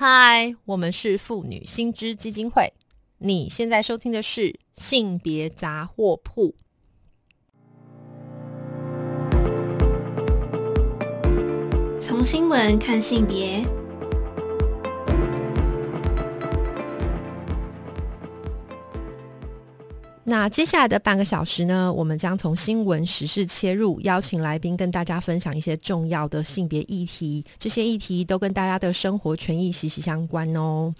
嗨，我们是妇女新知基金会。你现在收听的是性别杂货铺。从新闻看性别。那接下来的半个小时呢，我们将从新闻时事切入，邀请来宾跟大家分享一些重要的性别议题。这些议题都跟大家的生活权益息息相关哦。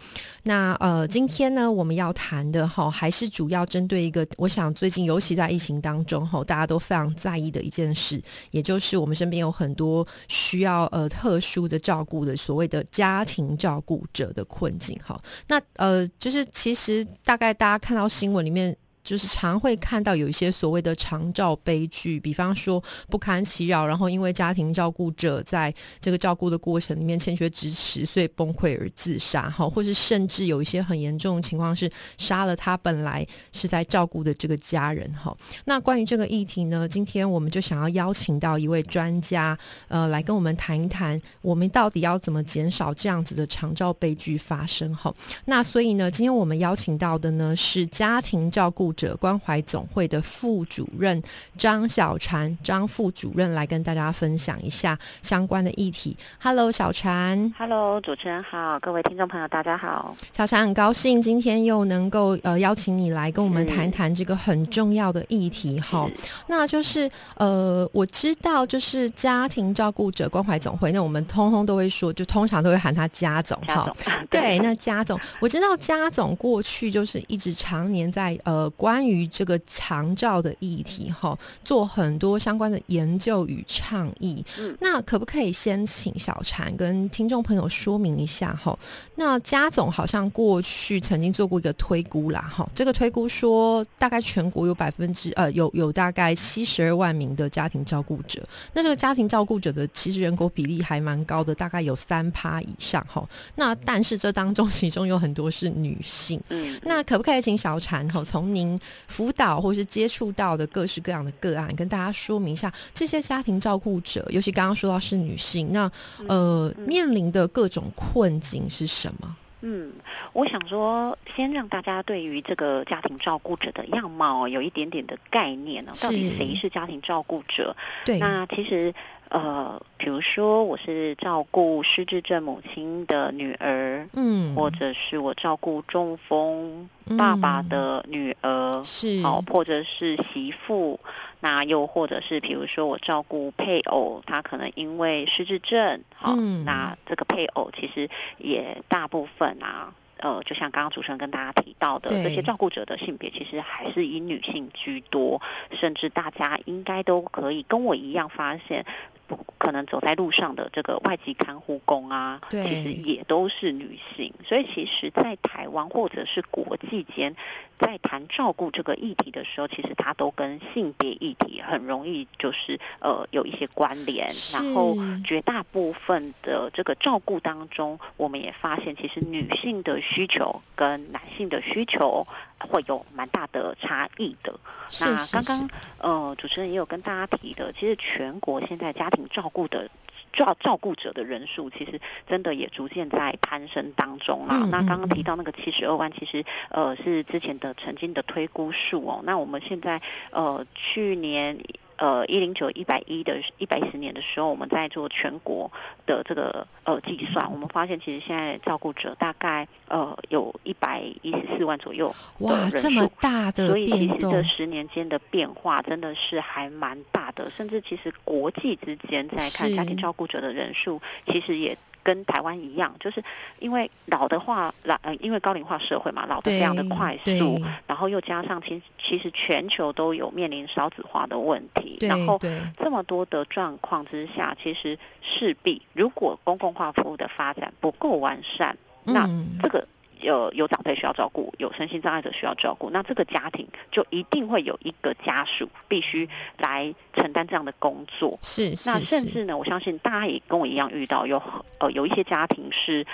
那呃，今天呢，我们要谈的哈，还是主要针对一个，我想最近尤其在疫情当中哈，大家都非常在意的一件事，也就是我们身边有很多需要呃特殊的照顾的所谓的家庭照顾者的困境哈。那呃，就是其实大概大家看到新闻里面。就是常会看到有一些所谓的长照悲剧，比方说不堪其扰，然后因为家庭照顾者在这个照顾的过程里面欠缺支持，所以崩溃而自杀，哈，或是甚至有一些很严重的情况是杀了他本来是在照顾的这个家人，哈。那关于这个议题呢，今天我们就想要邀请到一位专家，呃，来跟我们谈一谈，我们到底要怎么减少这样子的长照悲剧发生，哈。那所以呢，今天我们邀请到的呢是家庭照顾。者关怀总会的副主任张小婵，张副主任来跟大家分享一下相关的议题。Hello，小婵。Hello，主持人好，各位听众朋友大家好。小婵很高兴今天又能够呃邀请你来跟我们谈谈这个很重要的议题哈。那就是呃我知道就是家庭照顾者关怀总会，那我们通通都会说，就通常都会喊他家总哈。对，那家总，我知道家总过去就是一直常年在呃。关于这个长照的议题，哈，做很多相关的研究与倡议。嗯，那可不可以先请小婵跟听众朋友说明一下，哈？那家总好像过去曾经做过一个推估啦，哈，这个推估说大概全国有百分之呃有有大概七十二万名的家庭照顾者，那这个家庭照顾者的其实人口比例还蛮高的，大概有三趴以上，哈。那但是这当中其中有很多是女性，嗯，那可不可以请小婵哈从您辅导或是接触到的各式各样的个案，跟大家说明一下这些家庭照顾者，尤其刚刚说到是女性，那呃面临的各种困境是什么？嗯，我想说，先让大家对于这个家庭照顾者的样貌有一点点的概念呢。到底谁是家庭照顾者？对，那其实。呃，比如说我是照顾失智症母亲的女儿，嗯，或者是我照顾中风爸爸的女儿，是好，或者是媳妇，那又或者是比如说我照顾配偶，他可能因为失智症，好，那这个配偶其实也大部分啊。呃，就像刚刚主持人跟大家提到的，这些照顾者的性别其实还是以女性居多，甚至大家应该都可以跟我一样发现。不可能走在路上的这个外籍看护工啊，其实也都是女性。所以，其实，在台湾或者是国际间，在谈照顾这个议题的时候，其实它都跟性别议题很容易就是呃有一些关联。然后，绝大部分的这个照顾当中，我们也发现，其实女性的需求跟男性的需求。会有蛮大的差异的。那刚刚呃，主持人也有跟大家提的，其实全国现在家庭照顾的照照顾者的人数，其实真的也逐渐在攀升当中啦。那刚刚提到那个七十二万，其实呃是之前的曾经的推估数哦。那我们现在呃去年。呃，一零九一百一的一百一十年的时候，我们在做全国的这个呃计算，我们发现其实现在照顾者大概呃有一百一十四万左右哇，这么大的所以其实这十年间的变化真的是还蛮大的，甚至其实国际之间在看家庭照顾者的人数，其实也。跟台湾一样，就是因为老的话，老呃，因为高龄化社会嘛，老的非常的快速，然后又加上其其实全球都有面临少子化的问题，然后这么多的状况之下，其实势必如果公共化服务的发展不够完善，那这个。有有长辈需要照顾，有身心障碍者需要照顾，那这个家庭就一定会有一个家属必须来承担这样的工作。是，那甚至呢，我相信大家也跟我一样遇到有呃有一些家庭是。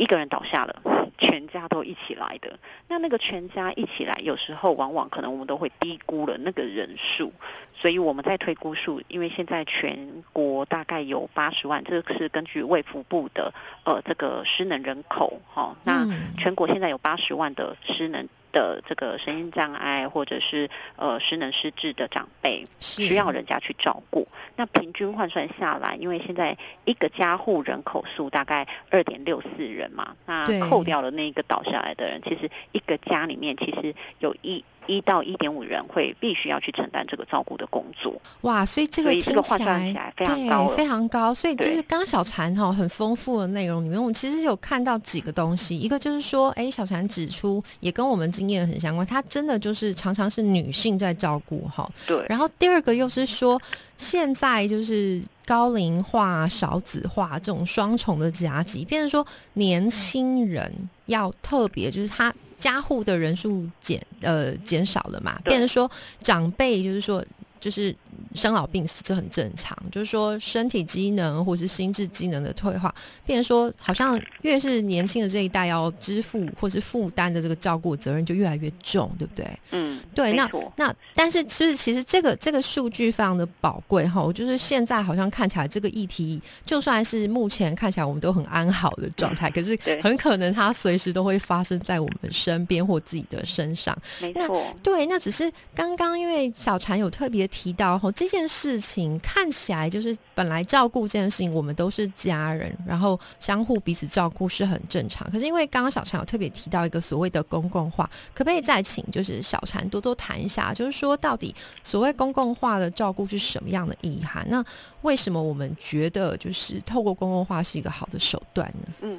一个人倒下了，全家都一起来的。那那个全家一起来，有时候往往可能我们都会低估了那个人数。所以我们在推估数，因为现在全国大概有八十万，这个是根据卫福部的呃这个失能人口哈。那全国现在有八十万的失能。的这个身心障碍或者是呃失能失智的长辈，需要人家去照顾。那平均换算下来，因为现在一个家户人口数大概二点六四人嘛，那扣掉了那个倒下来的人，其实一个家里面其实有一。一到一点五人会必须要去承担这个照顾的工作。哇，所以这个听起来非常高，非常高。所以就是刚刚小禅哈很丰富的内容里面，我们其实有看到几个东西。一个就是说，哎，小禅指出也跟我们经验很相关，她真的就是常常是女性在照顾哈。对。然后第二个又是说，现在就是高龄化、少子化这种双重的夹击，变成说年轻人要特别就是他。家户的人数减呃减少了嘛，变成说长辈就是说就是。生老病死这很正常，就是说身体机能或是心智机能的退化，变成说好像越是年轻的这一代要支付或是负担的这个照顾责任就越来越重，对不对？嗯，对。那那但是其实其实这个这个数据非常的宝贵哈，就是现在好像看起来这个议题就算是目前看起来我们都很安好的状态，可是很可能它随时都会发生在我们身边或自己的身上。没错，对。那只是刚刚因为小婵有特别提到这件事情看起来就是本来照顾这件事情，我们都是家人，然后相互彼此照顾是很正常。可是因为刚刚小禅有特别提到一个所谓的公共化，可不可以再请就是小禅多多谈一下，就是说到底所谓公共化的照顾是什么样的意涵？那为什么我们觉得就是透过公共化是一个好的手段呢？嗯。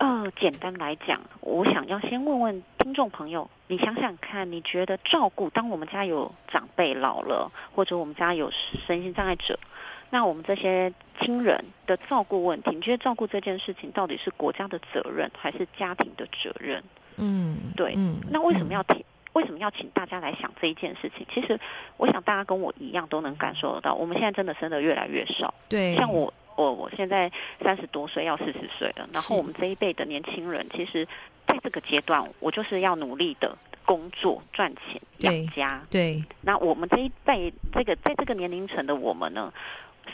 呃，简单来讲，我想要先问问听众朋友，你想想看，你觉得照顾，当我们家有长辈老了，或者我们家有身心障碍者，那我们这些亲人的照顾问题，你觉得照顾这件事情到底是国家的责任，还是家庭的责任？嗯，对。嗯，那为什么要提？为什么要请大家来想这一件事情？其实，我想大家跟我一样都能感受得到，我们现在真的生的越来越少。对，像我。我我现在三十多岁，要四十岁了。然后我们这一辈的年轻人，其实在这个阶段，我就是要努力的工作赚钱养家。对。那我们这一辈，这个在这个年龄层的我们呢，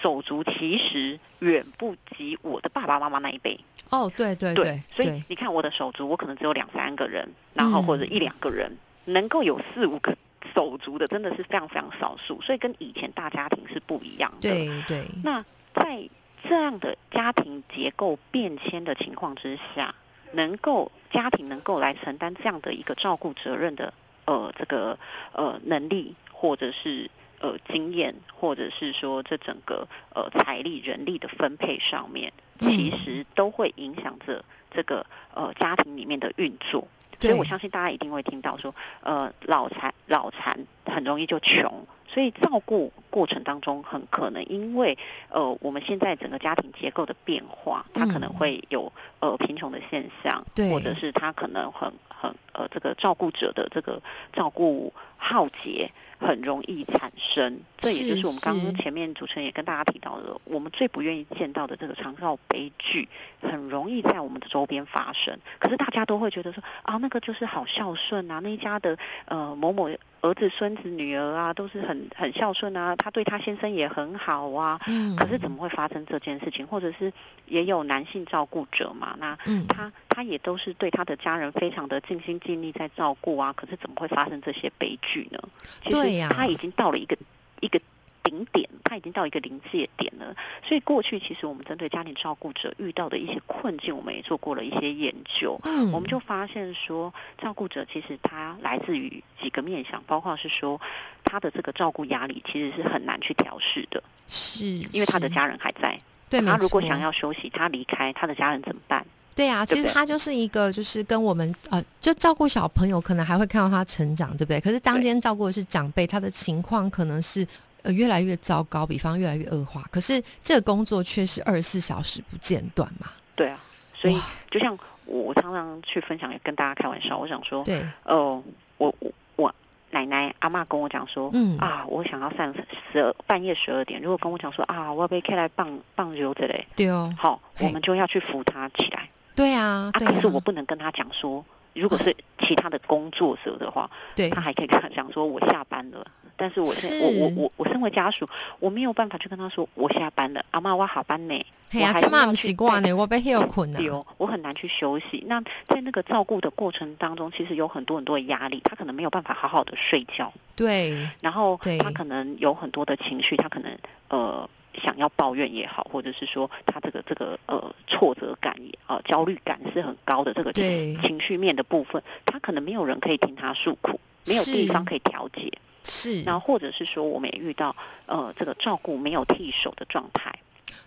手足其实远不及我的爸爸妈妈那一辈。哦，对对对。所以你看，我的手足，我可能只有两三个人，然后或者一两个人，能够有四五个手足的，真的是非常非常少数。所以跟以前大家庭是不一样的。对对。那在这样的家庭结构变迁的情况之下，能够家庭能够来承担这样的一个照顾责任的，呃，这个呃能力，或者是呃经验，或者是说这整个呃财力人力的分配上面，其实都会影响着这个呃家庭里面的运作。所以我相信大家一定会听到说，呃，老残老残很容易就穷。所以照顾过程当中，很可能因为呃，我们现在整个家庭结构的变化，它可能会有呃贫穷的现象，或者是他可能很很呃这个照顾者的这个照顾耗竭。很容易产生，这也就是我们刚刚前面主持人也跟大家提到的，我们最不愿意见到的这个长照悲剧，很容易在我们的周边发生。可是大家都会觉得说啊，那个就是好孝顺啊，那一家的呃某某儿子、孙子、女儿啊，都是很很孝顺啊，他对他先生也很好啊。嗯。可是怎么会发生这件事情？或者是也有男性照顾者嘛？那他他也都是对他的家人非常的尽心尽力在照顾啊。可是怎么会发生这些悲剧呢？对。他已经到了一个一个顶点，他已经到一个临界点了。所以过去其实我们针对家庭照顾者遇到的一些困境，我们也做过了一些研究。嗯，我们就发现说，照顾者其实他来自于几个面向，包括是说他的这个照顾压力其实是很难去调试的，是因为他的家人还在。对，他如果想要休息，他离开，他的家人怎么办？对啊，其实他就是一个，就是跟我们呃，就照顾小朋友，可能还会看到他成长，对不对？可是当今天照顾的是长辈，他的情况可能是呃越来越糟糕，比方越来越恶化。可是这个工作却是二十四小时不间断嘛？对啊，所以就像我常常去分享，跟大家开玩笑，我想说，对，哦，我我我奶奶阿妈跟我讲说，嗯啊，我想要上十二半夜十二点，如果跟我讲说啊，我要被开来棒棒球之类，对哦，好，我们就要去扶他起来。对啊，啊，可是我不能跟他讲说，如果是其他的工作者的话，对他还可以跟他讲说，我下班了。但是我是我我我我身为家属，我没有办法去跟他说我下班了，阿妈我好班呢。哎呀，这么不习惯呢，我被休困了。有，我很难去休息。那在那个照顾的过程当中，其实有很多很多的压力，他可能没有办法好好的睡觉。对。然后他可能有很多的情绪，他可能呃想要抱怨也好，或者是说他这个这个呃挫折感也啊焦虑感是很高的这个情绪面的部分，他可能没有人可以听他诉苦，没有地方可以调节。是。然后或者是说，我们也遇到呃这个照顾没有替手的状态。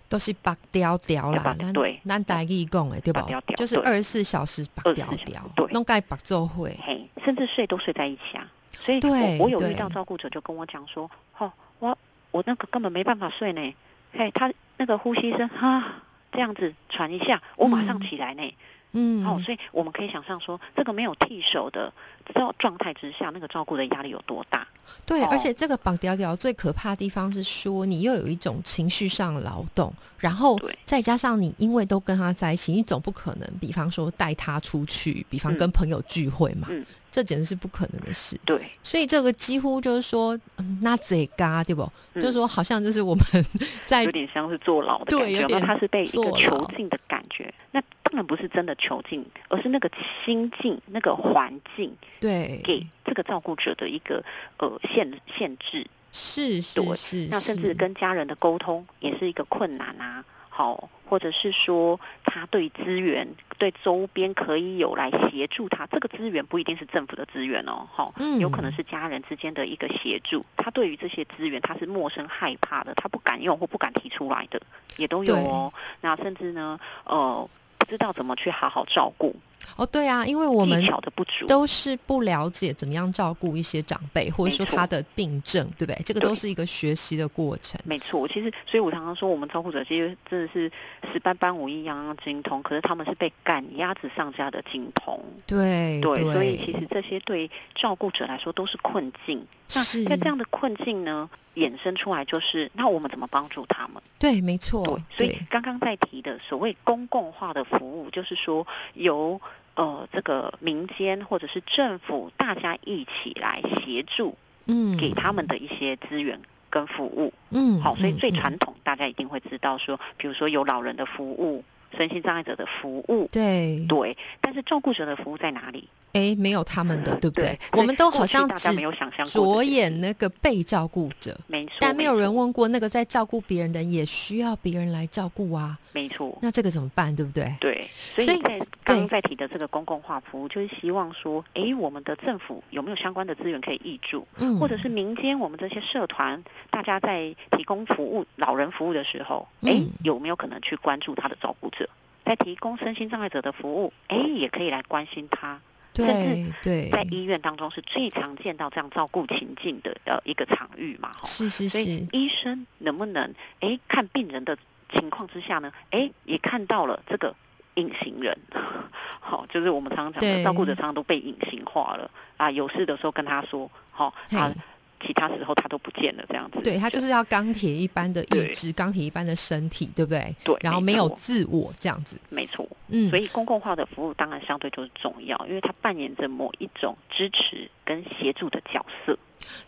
都是白雕雕啦，对，咱大义讲诶对吧？就是二十四小时白雕雕，对，弄盖白做会，嘿，甚至睡都睡在一起啊。所以，我我有遇到照顾者就跟我讲说，哦，我我那个根本没办法睡呢，嘿，他那个呼吸声啊，这样子喘一下，我马上起来呢。嗯，好，所以我们可以想象说，这个没有替手的状状态之下，那个照顾的压力有多大？对，而且这个绑屌屌最可怕的地方是说，你又有一种情绪上劳动，然后再加上你因为都跟他在一起，你总不可能，比方说带他出去，比方跟朋友聚会嘛。嗯。这简直是不可能的事。对，所以这个几乎就是说，那贼嘎对不？就是说，好像就是我们 在有点像是坐牢的感觉，他是被一个囚禁的感觉。那当然不是真的囚禁，而是那个心境、那个环境，对，给这个照顾者的一个呃限限制。是是是。那甚至跟家人的沟通也是一个困难啊。好，或者是说他对资源对周边可以有来协助他，这个资源不一定是政府的资源哦，好，有可能是家人之间的一个协助。他对于这些资源他是陌生害怕的，他不敢用或不敢提出来的，也都有哦。那甚至呢，呃，不知道怎么去好好照顾。哦，对啊，因为我们的不足都是不了解怎么样照顾一些长辈，或者说他的病症，对不对？这个都是一个学习的过程。没错，其实，所以我常常说，我们照顾者其实真的是十般般武艺，样样精通，可是他们是被赶鸭子上架的精通。对对，所以其实这些对照顾者来说都是困境。那在这样的困境呢，衍生出来就是，那我们怎么帮助他们？对，没错。对，所以刚刚在提的所谓公共化的服务，就是说由呃这个民间或者是政府大家一起来协助，嗯，给他们的一些资源跟服务，嗯，好，所以最传统大家一定会知道说，比如说有老人的服务、身心障碍者的服务，对对，但是照顾者的服务在哪里？哎，没有他们的，对不对？我们都好像只着眼那个被照顾者，没错。但没有人问过，那个在照顾别人的也需要别人来照顾啊。没错。那这个怎么办？对不对？对。所以在刚刚在提的这个公共化服务，就是希望说，哎，我们的政府有没有相关的资源可以挹注？嗯。或者是民间我们这些社团，大家在提供服务老人服务的时候，哎，有没有可能去关注他的照顾者？在提供身心障碍者的服务，哎，也可以来关心他。对对在医院当中是最常见到这样照顾情境的呃一个场域嘛，是是是。所以医生能不能哎看病人的情况之下呢？哎，也看到了这个隐形人，好，就是我们常常讲的照顾者常常都被隐形化了啊。有事的时候跟他说，好他。其他时候他都不见了，这样子。对他就是要钢铁一般的意志，钢铁一般的身体，对不对？对。然后没有自我这样子。没错。嗯。所以公共化的服务当然相对就是重要，因为它扮演着某一种支持跟协助的角色。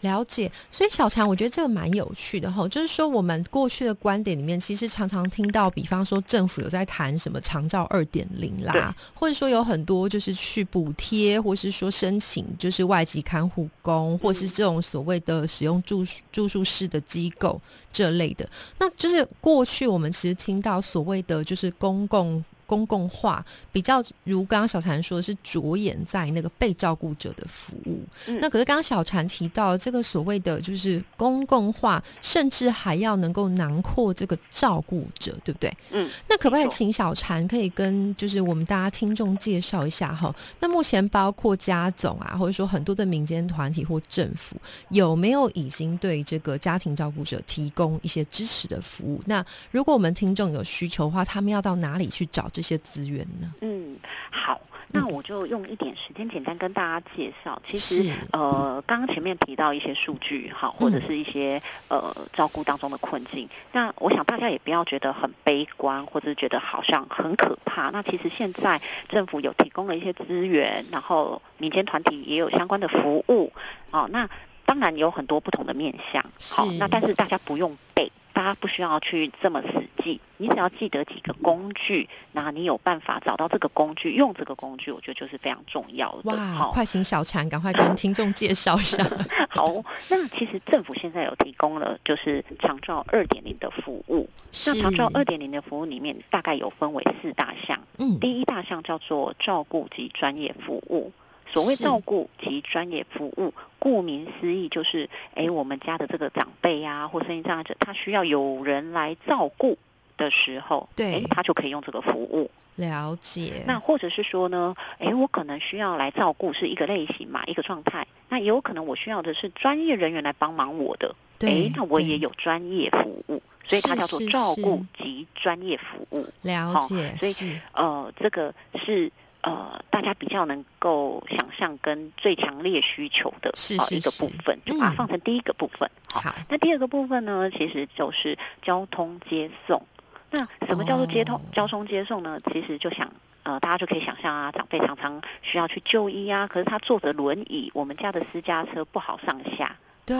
了解，所以小强，我觉得这个蛮有趣的哈。就是说，我们过去的观点里面，其实常常听到，比方说政府有在谈什么长照二点零啦，或者说有很多就是去补贴，或是说申请就是外籍看护工，或是这种所谓的使用住住宿式的机构这类的。那就是过去我们其实听到所谓的就是公共。公共化比较，如刚刚小禅说的是着眼在那个被照顾者的服务。那可是刚刚小禅提到这个所谓的就是公共化，甚至还要能够囊括这个照顾者，对不对？嗯。那可不可以请小禅可以跟就是我们大家听众介绍一下哈？那目前包括家总啊，或者说很多的民间团体或政府，有没有已经对这个家庭照顾者提供一些支持的服务？那如果我们听众有需求的话，他们要到哪里去找这？这些资源呢？嗯，好。那我就用一点时间简单跟大家介绍。其实呃，刚刚前面提到一些数据，好，或者是一些呃照顾当中的困境。那我想大家也不要觉得很悲观，或者是觉得好像很可怕。那其实现在政府有提供了一些资源，然后民间团体也有相关的服务。哦，那当然有很多不同的面向。好，那但是大家不用背。大家不需要去这么死记，你只要记得几个工具，那你有办法找到这个工具，用这个工具，我觉得就是非常重要的。哇，快请小产赶快跟听众介绍一下。好，那其实政府现在有提供了就是长照二点零的服务。那长照二点零的服务里面大概有分为四大项。嗯，第一大项叫做照顾及专业服务。所谓照顾及专业服务，顾名思义就是，哎，我们家的这个长辈啊，或身心障碍者，他需要有人来照顾的时候，对，他就可以用这个服务。了解。那或者是说呢，哎，我可能需要来照顾是一个类型嘛，一个状态。那也有可能我需要的是专业人员来帮忙我的，哎，那我也有专业服务，所以它叫做照顾及专业服务。了解。所以呃，这个是。呃，大家比较能够想象跟最强烈需求的啊一个部分，就把它放成第一个部分。好，那第二个部分呢，其实就是交通接送。那什么叫做接通交通接送呢？其实就想呃，大家就可以想象啊，长辈常常需要去就医啊，可是他坐着轮椅，我们家的私家车不好上下。对，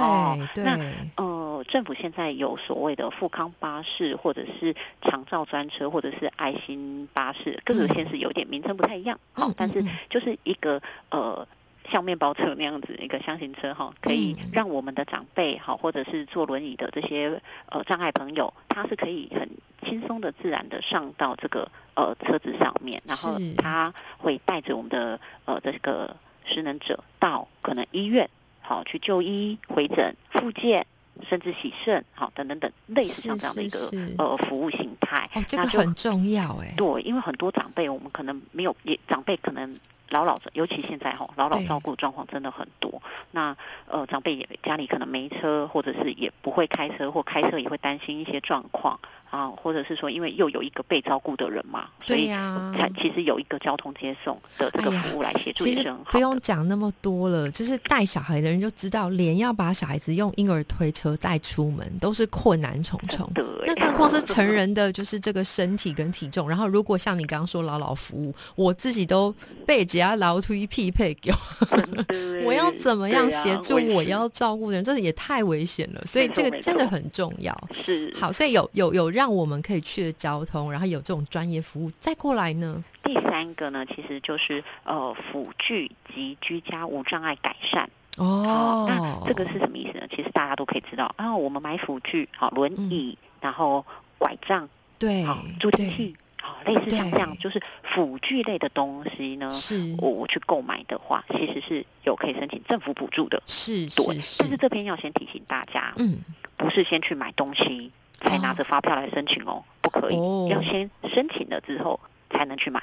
那呃，政府现在有所谓的富康巴士，或者是长照专车，或者是爱心巴士，各个县市有点名称不太一样，好，但是就是一个呃，像面包车那样子一个箱型车哈，可以让我们的长辈好，或者是坐轮椅的这些呃障碍朋友，他是可以很轻松的、自然的上到这个呃车子上面，然后他会带着我们的呃这个失能者到可能医院。好，去就医、回诊、复健，甚至洗肾，好，等等等，类似像这样的一个呃服务形态，哦，这个很重要哎。对，因为很多长辈，我们可能没有，也长辈可能老老，尤其现在哈，老老照顾状况真的很多。那呃，长辈也家里可能没车，或者是也不会开车，或开车也会担心一些状况。啊，或者是说，因为又有一个被照顾的人嘛，所以才其实有一个交通接送的这个服务来协助也是很好。不用讲那么多了，就是带小孩的人就知道，连要把小孩子用婴儿推车带出门都是困难重重。那更何况是成人的，就是这个身体跟体重。然后，如果像你刚刚说老老服务，我自己都被只要老推匹配给我，我要怎么样协助我要照顾的人？真的也太危险了。所以这个真的很重要。是好，所以有有有让。让我们可以去的交通，然后有这种专业服务，再过来呢？第三个呢，其实就是呃辅具及居家无障碍改善哦。那这个是什么意思呢？其实大家都可以知道啊，我们买辅具，好轮椅，然后拐杖，对，好助听器，好类似像这样，就是辅具类的东西呢。是，我我去购买的话，其实是有可以申请政府补助的。是，对。但是这边要先提醒大家，嗯，不是先去买东西。才拿着发票来申请哦，不可以，要先申请了之后才能去买。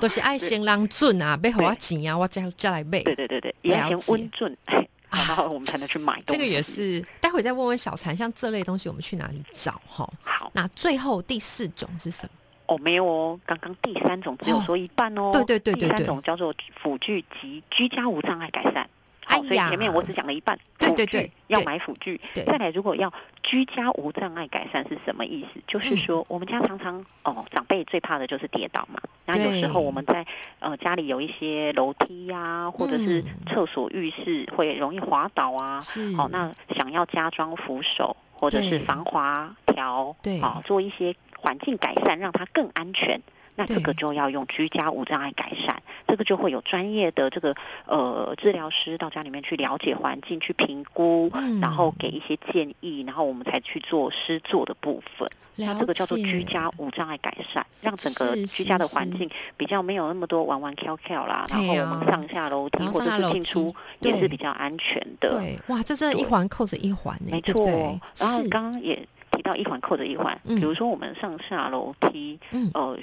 都是爱先让准啊，背后我钱啊，我再再来背。对对对对，也要先温准，然后我们才能去买。这个也是，待会再问问小残，像这类东西我们去哪里找？哈，好。那最后第四种是什么？哦，没有哦，刚刚第三种只有说一半哦。对对对对对，第三种叫做辅具及居家无障碍改善。好，所以前面我只讲了一半。对对对，要买辅具。再来，如果要居家无障碍改善是什么意思？就是说，我们家常常哦，长辈最怕的就是跌倒嘛。那有时候我们在呃家里有一些楼梯呀，或者是厕所、浴室会容易滑倒啊。是。哦，那想要加装扶手或者是防滑条，对，好做一些环境改善，让它更安全。那这个就要用居家无障碍改善，这个就会有专业的这个呃治疗师到家里面去了解环境，去评估，然后给一些建议，然后我们才去做施作的部分。那这个叫做居家无障碍改善，让整个居家的环境比较没有那么多弯弯翘翘啦，然后我们上下楼梯或者是进出也是比较安全的。对，哇，这真的一环扣着一环呢，没错。然后刚刚也。提到一环扣着一环，比如说我们上下楼梯，呃，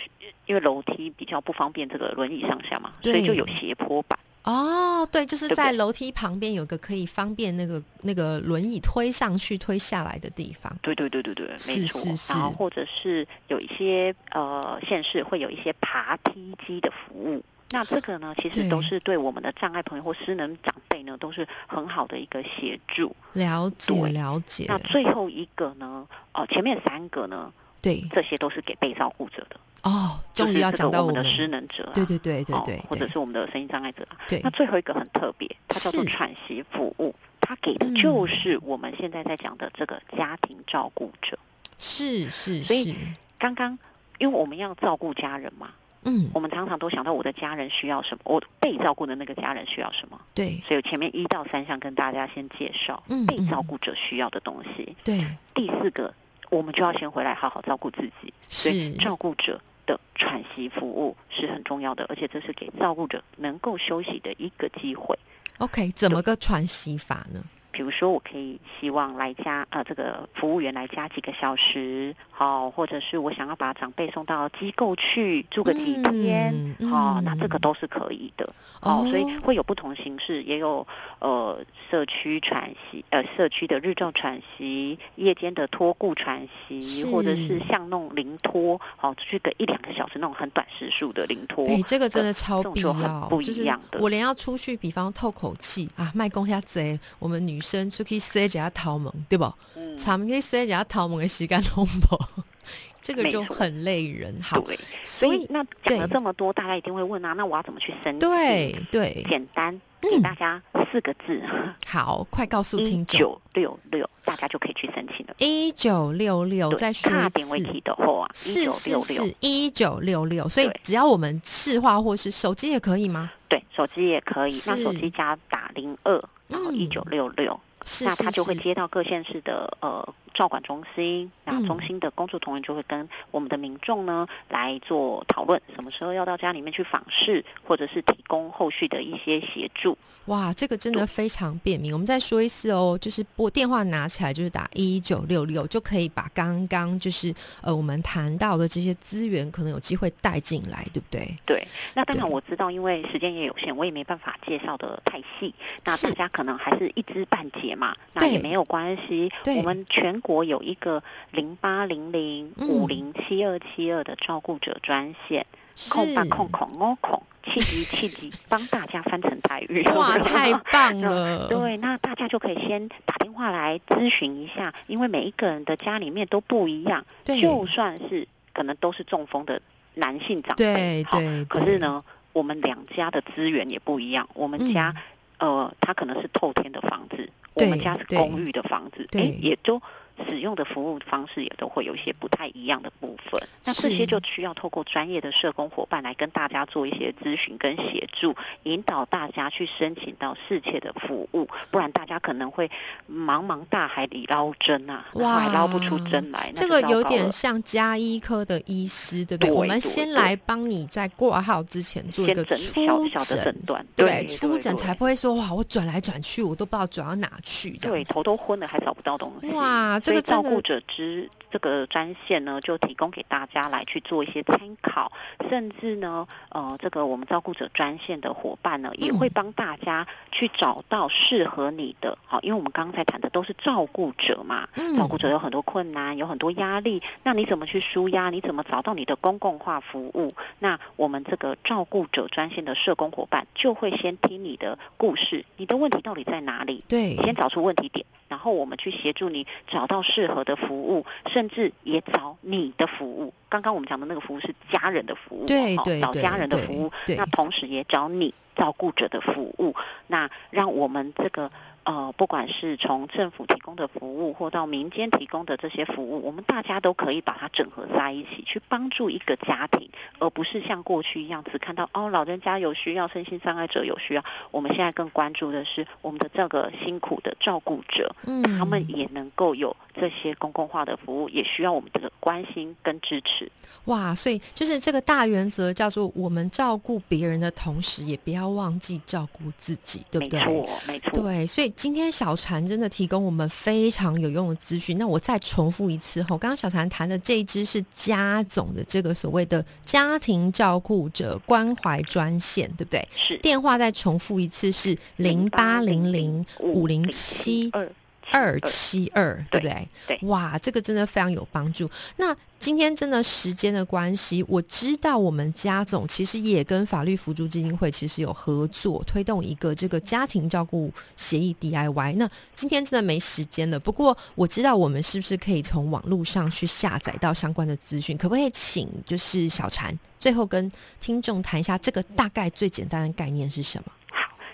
因为楼梯比较不方便这个轮椅上下嘛，所以就有斜坡板。哦，对，就是在楼梯旁边有个可以方便那个那个轮椅推上去、推下来的地方。对对对对对，没错。然后或者是有一些呃县市会有一些爬梯机的服务。那这个呢，其实都是对我们的障碍朋友或失能长辈呢，都是很好的一个协助。了解，了解。那最后一个呢？哦，前面三个呢？对，这些都是给被照顾者的。哦，终于要讲到我们的失能者，对对对对对，或者是我们的声音障碍者。对，那最后一个很特别，它叫做喘息服务，它给的就是我们现在在讲的这个家庭照顾者。是是，所以刚刚因为我们要照顾家人嘛。嗯，我们常常都想到我的家人需要什么，我被照顾的那个家人需要什么。对，所以前面一到三项跟大家先介绍被照顾者需要的东西。对，第四个我们就要先回来好好照顾自己。所以照顾者的喘息服务是很重要的，而且这是给照顾者能够休息的一个机会。OK，怎么个喘息法呢？比如说，我可以希望来加呃，这个服务员来加几个小时，好，或者是我想要把长辈送到机构去住个几天，好，那这个都是可以的，哦，所以会有不同形式，也有呃社区喘息，呃社区的日照喘息，夜间的托顾喘息，或者是像那种临托，好，去个一两个小时那种很短时数的临托，哎，这个真的超必要，不一样的。我连要出去，比方透口气啊，卖公下贼，我们女。生出去塞几下桃门，对不？嗯，长可以塞几下桃门的时间通不？这个就很累人。好，所以那讲了这么多，大家一定会问啊，那我要怎么去申请？对对，简单，给大家四个字。好，快告诉听众，九六六，大家就可以去申请了。一九六六，再差点问题的话，是是是，一九六六。所以只要我们视话或是手机也可以吗？对，手机也可以。那手机加打零二，然后一九六六。那他就会接到各县市的呃。照管中心，那中心的工作同仁就会跟我们的民众呢来做讨论，什么时候要到家里面去访视，或者是提供后续的一些协助。哇，这个真的非常便民。我们再说一次哦，就是拨电话拿起来就是打一九六六，就可以把刚刚就是呃我们谈到的这些资源，可能有机会带进来，对不对？对。那当然我知道，因为时间也有限，我也没办法介绍的太细。那大家可能还是一知半解嘛，那也没有关系。我们全。国有一个零八零零五零七二七二的照顾者专线，空八空空哦空气急气急，帮大家翻成台语。哇，太棒了！对，那大家就可以先打电话来咨询一下，因为每一个人的家里面都不一样。就算是可能都是中风的男性长辈，好，可是呢，我们两家的资源也不一样。我们家呃，他可能是透天的房子，我们家是公寓的房子，哎，也都。使用的服务方式也都会有一些不太一样的部分，那这些就需要透过专业的社工伙伴来跟大家做一些咨询跟协助，引导大家去申请到适切的服务，不然大家可能会茫茫大海里捞针啊，哇，捞不出针来。这个有点像加医科的医师，对不对？我们先来帮你在挂号之前做一个初诊。断，对，初诊才不会说哇，我转来转去，我都不知道转到哪去，对，头都昏了还找不到东西，哇。所以照顾者之这个专线呢，就提供给大家来去做一些参考，甚至呢，呃，这个我们照顾者专线的伙伴呢，也会帮大家去找到适合你的。好，因为我们刚才谈的都是照顾者嘛，照顾者有很多困难，有很多压力，那你怎么去舒压？你怎么找到你的公共化服务？那我们这个照顾者专线的社工伙伴就会先听你的故事，你的问题到底在哪里？对，先找出问题点。然后我们去协助你找到适合的服务，甚至也找你的服务。刚刚我们讲的那个服务是家人的服务，对对，找家人的服务。那同时也找你照顾者的服务。那让我们这个。呃，不管是从政府提供的服务，或到民间提供的这些服务，我们大家都可以把它整合在一起，去帮助一个家庭，而不是像过去一样只看到哦，老人家有需要，身心障碍者有需要。我们现在更关注的是我们的这个辛苦的照顾者，嗯，他们也能够有这些公共化的服务，也需要我们的关心跟支持。哇，所以就是这个大原则叫做我们照顾别人的同时，也不要忘记照顾自己，对不对？没错，没错。对，所以。今天小禅真的提供我们非常有用的资讯。那我再重复一次后，刚刚小禅谈的这一支是家总的这个所谓的家庭照顾者关怀专线，对不对？是。电话再重复一次是零八零零五零七二二七二，对不对？对，哇，这个真的非常有帮助。那今天真的时间的关系，我知道我们家总其实也跟法律辅助基金会其实有合作，推动一个这个家庭照顾协议 DIY。那今天真的没时间了，不过我知道我们是不是可以从网络上去下载到相关的资讯？可不可以请就是小禅最后跟听众谈一下这个大概最简单的概念是什么？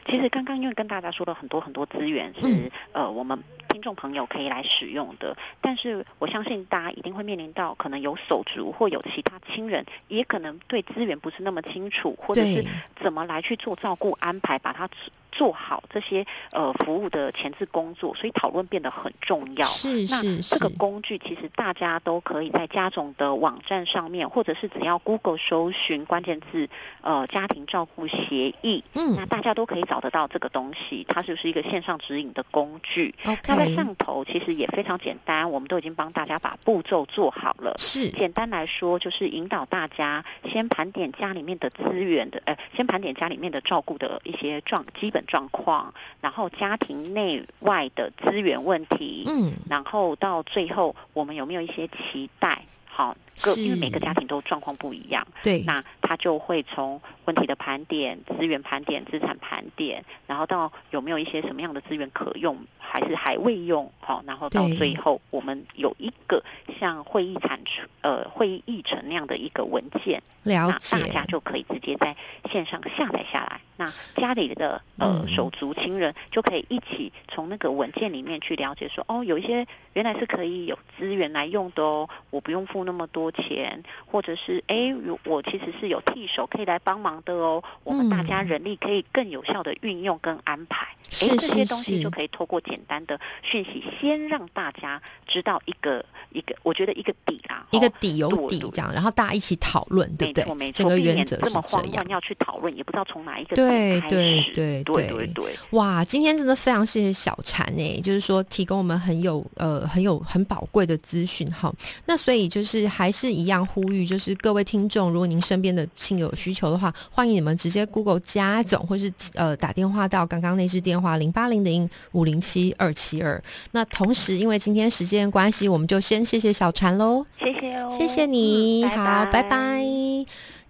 其实刚刚因为跟大家说了很多很多资源是呃我们听众朋友可以来使用的，但是我相信大家一定会面临到可能有手足或有其他亲人，也可能对资源不是那么清楚，或者是怎么来去做照顾安排，把它。做好这些呃服务的前置工作，所以讨论变得很重要。是是是。这个工具其实大家都可以在家总的网站上面，或者是只要 Google 搜寻关键字呃家庭照顾协议，嗯，那大家都可以找得到这个东西。它就是一个线上指引的工具。那在上头其实也非常简单，我们都已经帮大家把步骤做好了。是。简单来说，就是引导大家先盘点家里面的资源的，呃，先盘点家里面的照顾的一些状基本。状况，然后家庭内外的资源问题，嗯，然后到最后，我们有没有一些期待？好，各因为每个家庭都状况不一样，对，那他就会从问题的盘点、资源盘点、资产盘点，然后到有没有一些什么样的资源可用，还是还未用？好，然后到最后，我们有一个像会议产出呃会议议程那样的一个文件，了解，大家就可以直接在线上下载下来。那家里的呃手足亲人就可以一起从那个文件里面去了解，说哦，有一些原来是可以有资源来用的哦，我不用付那么多钱，或者是哎，我其实是有替手可以来帮忙的哦，我们大家人力可以更有效的运用跟安排，哎，这些东西就可以透过简单的讯息，先让大家知道一个一个，我觉得一个底啦，一个底有底这样，然后大家一起讨论，对不对？整个原则是这样，要去讨论，也不知道从哪一个。对对对对对对，哇！今天真的非常谢谢小婵哎，就是说提供我们很有呃很有很宝贵的资讯哈。那所以就是还是一样呼吁，就是各位听众，如果您身边的亲友有需求的话，欢迎你们直接 Google 加总，或是呃打电话到刚刚那支电话零八零零五零七二七二。那同时，因为今天时间关系，我们就先谢谢小婵喽，谢谢哦，谢谢你好，拜拜。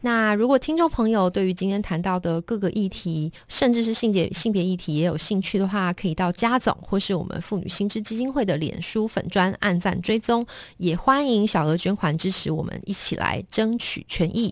那如果听众朋友对于今天谈到的各个议题，甚至是性别性别议题也有兴趣的话，可以到家总或是我们妇女新知基金会的脸书粉专按赞追踪，也欢迎小额捐款支持我们，一起来争取权益。